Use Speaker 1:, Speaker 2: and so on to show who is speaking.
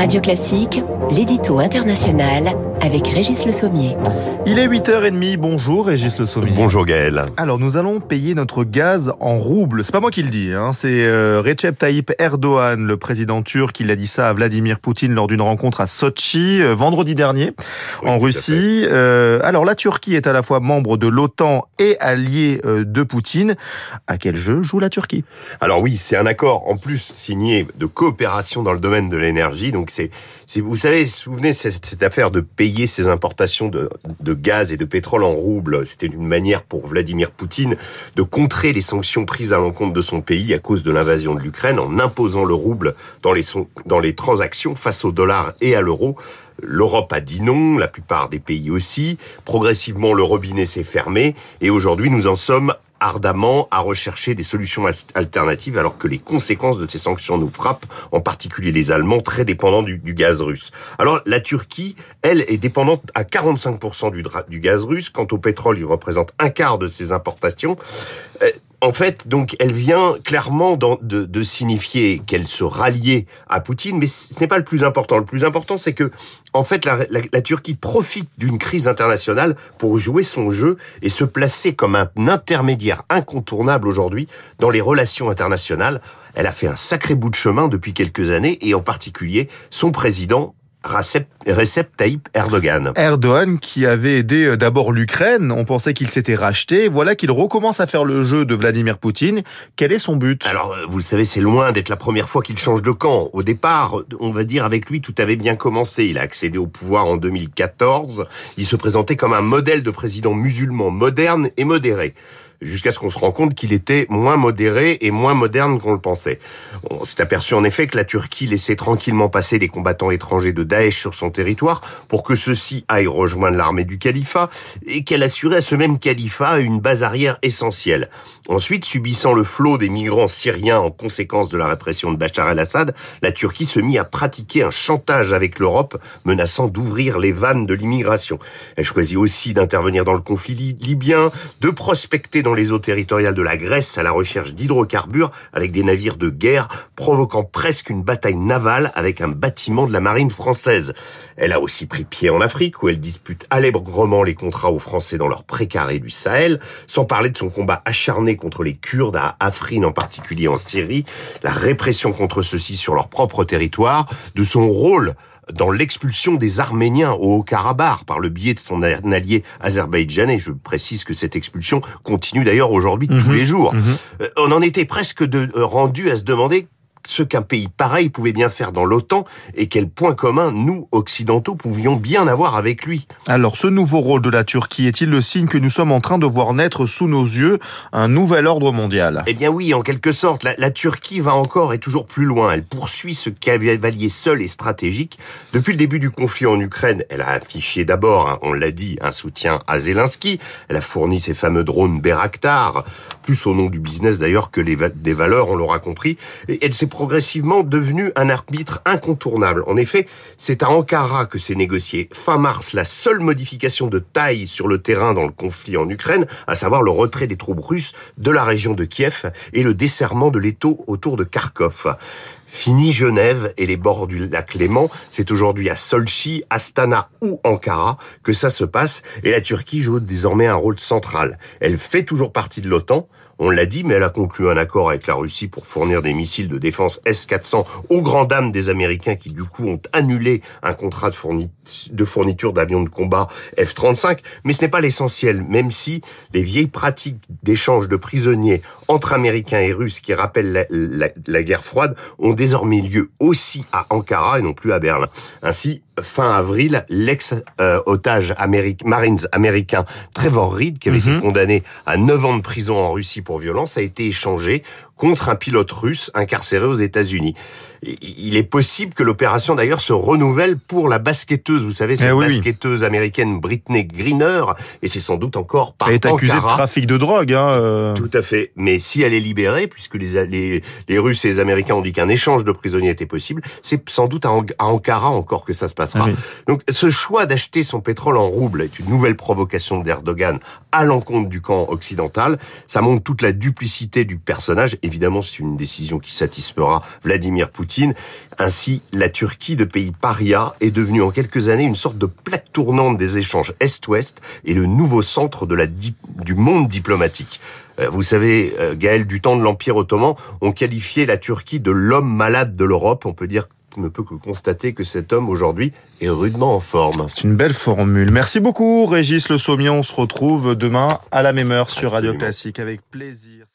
Speaker 1: Radio Classique, l'édito international avec Régis Le Sommier.
Speaker 2: Il est 8h30, bonjour Régis Le Sommier.
Speaker 3: Bonjour Gaël.
Speaker 2: Alors nous allons payer notre gaz en roubles. C'est pas moi qui le dis, hein. c'est euh, Recep Tayyip Erdogan, le président turc, qui l'a dit ça à Vladimir Poutine lors d'une rencontre à Sochi euh, vendredi dernier en Russie. Euh, alors la Turquie est à la fois membre de l'OTAN et alliée euh, de Poutine. À quel jeu joue la Turquie?
Speaker 3: Alors oui, c'est un accord en plus signé de coopération dans le domaine de l'énergie. Donc c'est, vous savez, souvenez cette, cette affaire de payer ses importations de, de gaz et de pétrole en roubles. C'était une manière pour Vladimir Poutine de contrer les sanctions prises à l'encontre de son pays à cause de l'invasion de l'Ukraine en imposant le rouble dans les, dans les transactions face au dollar et à l'euro. L'Europe a dit non, la plupart des pays aussi. Progressivement, le robinet s'est fermé et aujourd'hui, nous en sommes ardemment à rechercher des solutions alternatives alors que les conséquences de ces sanctions nous frappent, en particulier les Allemands très dépendants du, gaz russe. Alors la Turquie, elle, est dépendante à 45% du, du gaz russe. Quant au pétrole, il représente un quart de ses importations. Euh, en fait, donc, elle vient clairement de, signifier qu'elle se ralliait à Poutine, mais ce n'est pas le plus important. Le plus important, c'est que, en fait, la Turquie profite d'une crise internationale pour jouer son jeu et se placer comme un intermédiaire incontournable aujourd'hui dans les relations internationales. Elle a fait un sacré bout de chemin depuis quelques années, et en particulier, son président Recep, Recep Tayyip Erdogan.
Speaker 2: Erdogan qui avait aidé euh, d'abord l'Ukraine, on pensait qu'il s'était racheté, voilà qu'il recommence à faire le jeu de Vladimir Poutine. Quel est son but?
Speaker 3: Alors, euh, vous le savez, c'est loin d'être la première fois qu'il change de camp. Au départ, on va dire avec lui, tout avait bien commencé. Il a accédé au pouvoir en 2014. Il se présentait comme un modèle de président musulman moderne et modéré jusqu'à ce qu'on se rende compte qu'il était moins modéré et moins moderne qu'on le pensait. On s'est aperçu en effet que la Turquie laissait tranquillement passer des combattants étrangers de Daesh sur son territoire pour que ceux-ci aillent rejoindre l'armée du califat et qu'elle assurait à ce même califat une base arrière essentielle. Ensuite, subissant le flot des migrants syriens en conséquence de la répression de Bachar el-Assad, la Turquie se mit à pratiquer un chantage avec l'Europe, menaçant d'ouvrir les vannes de l'immigration. Elle choisit aussi d'intervenir dans le conflit libyen, de prospecter les eaux territoriales de la Grèce à la recherche d'hydrocarbures avec des navires de guerre, provoquant presque une bataille navale avec un bâtiment de la marine française. Elle a aussi pris pied en Afrique où elle dispute allègrement les contrats aux Français dans leur précaré du Sahel, sans parler de son combat acharné contre les Kurdes à Afrin en particulier en Syrie, la répression contre ceux-ci sur leur propre territoire, de son rôle dans l'expulsion des Arméniens au Haut-Karabakh par le biais de son allié azerbaïdjanais. Je précise que cette expulsion continue d'ailleurs aujourd'hui tous mhm. les jours. Mhm. Euh, on en était presque de, euh, rendu à se demander ce qu'un pays pareil pouvait bien faire dans l'OTAN et quel point commun nous, occidentaux, pouvions bien avoir avec lui.
Speaker 2: Alors ce nouveau rôle de la Turquie est-il le signe que nous sommes en train de voir naître sous nos yeux un nouvel ordre mondial?
Speaker 3: Eh bien oui, en quelque sorte, la, la, Turquie va encore et toujours plus loin. Elle poursuit ce cavalier seul et stratégique. Depuis le début du conflit en Ukraine, elle a affiché d'abord, hein, on l'a dit, un soutien à Zelensky. Elle a fourni ses fameux drones Beraktar, plus au nom du business d'ailleurs que les des valeurs, on l'aura compris. Et elle s'est progressivement devenu un arbitre incontournable. En effet, c'est à Ankara que s'est négocié fin mars la seule modification de taille sur le terrain dans le conflit en Ukraine, à savoir le retrait des troupes russes de la région de Kiev et le desserrement de l'étau autour de Kharkov. Fini Genève et les bords du lac Léman, c'est aujourd'hui à Solchi, Astana ou Ankara que ça se passe et la Turquie joue désormais un rôle central. Elle fait toujours partie de l'OTAN, on l'a dit, mais elle a conclu un accord avec la Russie pour fournir des missiles de défense S-400 aux grandes dames des Américains qui, du coup, ont annulé un contrat de, fourniture d'avions de combat F-35. Mais ce n'est pas l'essentiel, même si les vieilles pratiques d'échange de prisonniers entre Américains et Russes qui rappellent la guerre froide ont désormais lieu aussi à Ankara et non plus à Berlin. Ainsi, fin avril, l'ex-otage Marines américain Trevor Reed, qui avait été mhm. condamné à 9 ans de prison en Russie pour violence, a été échangé contre un pilote russe incarcéré aux États-Unis. Il est possible que l'opération d'ailleurs se renouvelle pour la basketteuse, vous savez, cette eh basketteuse américaine Britney Greener, et c'est sans doute encore par Elle
Speaker 2: est accusée de trafic de drogue. Hein, euh.
Speaker 3: Tout à fait. Mais si elle est libérée, puisque les, les, les Russes et les Américains ont dit qu'un échange de prisonniers était possible, c'est sans doute à, Ankara encore que ça se Ah Donc ce choix d'acheter son pétrole en rouble est une nouvelle provocation d'Erdogan à l'encontre du camp occidental. Ça montre toute la duplicité du personnage évidemment, c'est une décision qui satisfera Vladimir Poutine. Ainsi, la Turquie, de pays paria, est devenue en quelques années une sorte de plaque tournante des échanges Est-Ouest et le nouveau centre de la du monde diplomatique. Euh, vous savez, euh, Gaël, du temps de l'Empire ottoman, on qualifiait la Turquie de l'homme malade de l'Europe. On peut dire ne peut que constater que cet homme aujourd'hui est rudement en forme.
Speaker 2: C'est une belle formule. Merci beaucoup, Régis Le Sommier. On se retrouve demain à la même heure sur Radio Classique avec plaisir.